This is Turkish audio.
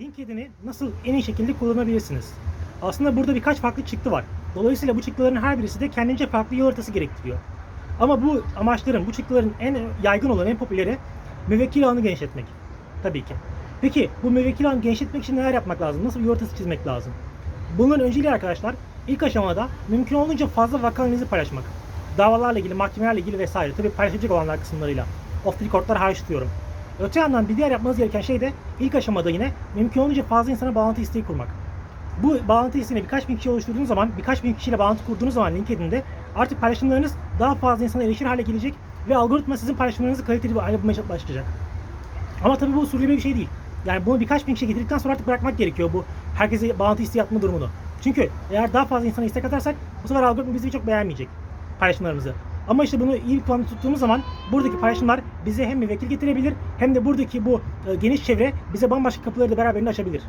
LinkedIn'i nasıl en iyi şekilde kullanabilirsiniz? Aslında burada birkaç farklı çıktı var. Dolayısıyla bu çıktıların her birisi de kendince farklı yol haritası gerektiriyor. Ama bu amaçların, bu çıktıların en yaygın olan, en popüleri müvekkil ağını genişletmek. Tabii ki. Peki bu müvekkil ağını genişletmek için neler yapmak lazım? Nasıl bir yol haritası çizmek lazım? Bunların önceliği arkadaşlar ilk aşamada mümkün olduğunca fazla vaka analizi paylaşmak. Davalarla ilgili, mahkemelerle ilgili vesaire. Tabii paylaşacak olanlar kısımlarıyla. Off the record'lar hariç tutuyorum. Öte yandan bir diğer yapmanız gereken şey de ilk aşamada yine mümkün olduğunca fazla insana bağlantı isteği kurmak. Bu bağlantı isteğini birkaç bin kişi oluşturduğunuz zaman, birkaç bin kişiyle bağlantı kurduğunuz zaman LinkedIn'de artık paylaşımlarınız daha fazla insana erişir hale gelecek ve algoritma sizin paylaşımlarınızı kaliteli bir hale bulmaya başlayacak. Ama tabii bu sürdürülebilir bir şey değil. Yani bunu birkaç bin kişi getirdikten sonra artık bırakmak gerekiyor bu herkese bağlantı isteği atma durumunu. Çünkü eğer daha fazla insana istek atarsak bu sefer algoritma bizi çok beğenmeyecek paylaşımlarımızı. Ama işte bunu iyi bir kullanımda tuttuğumuz zaman buradaki paylaşımlar bize hem bir vekil getirebilir hem de buradaki bu e, geniş çevre bize bambaşka kapıları da beraberinde açabilir.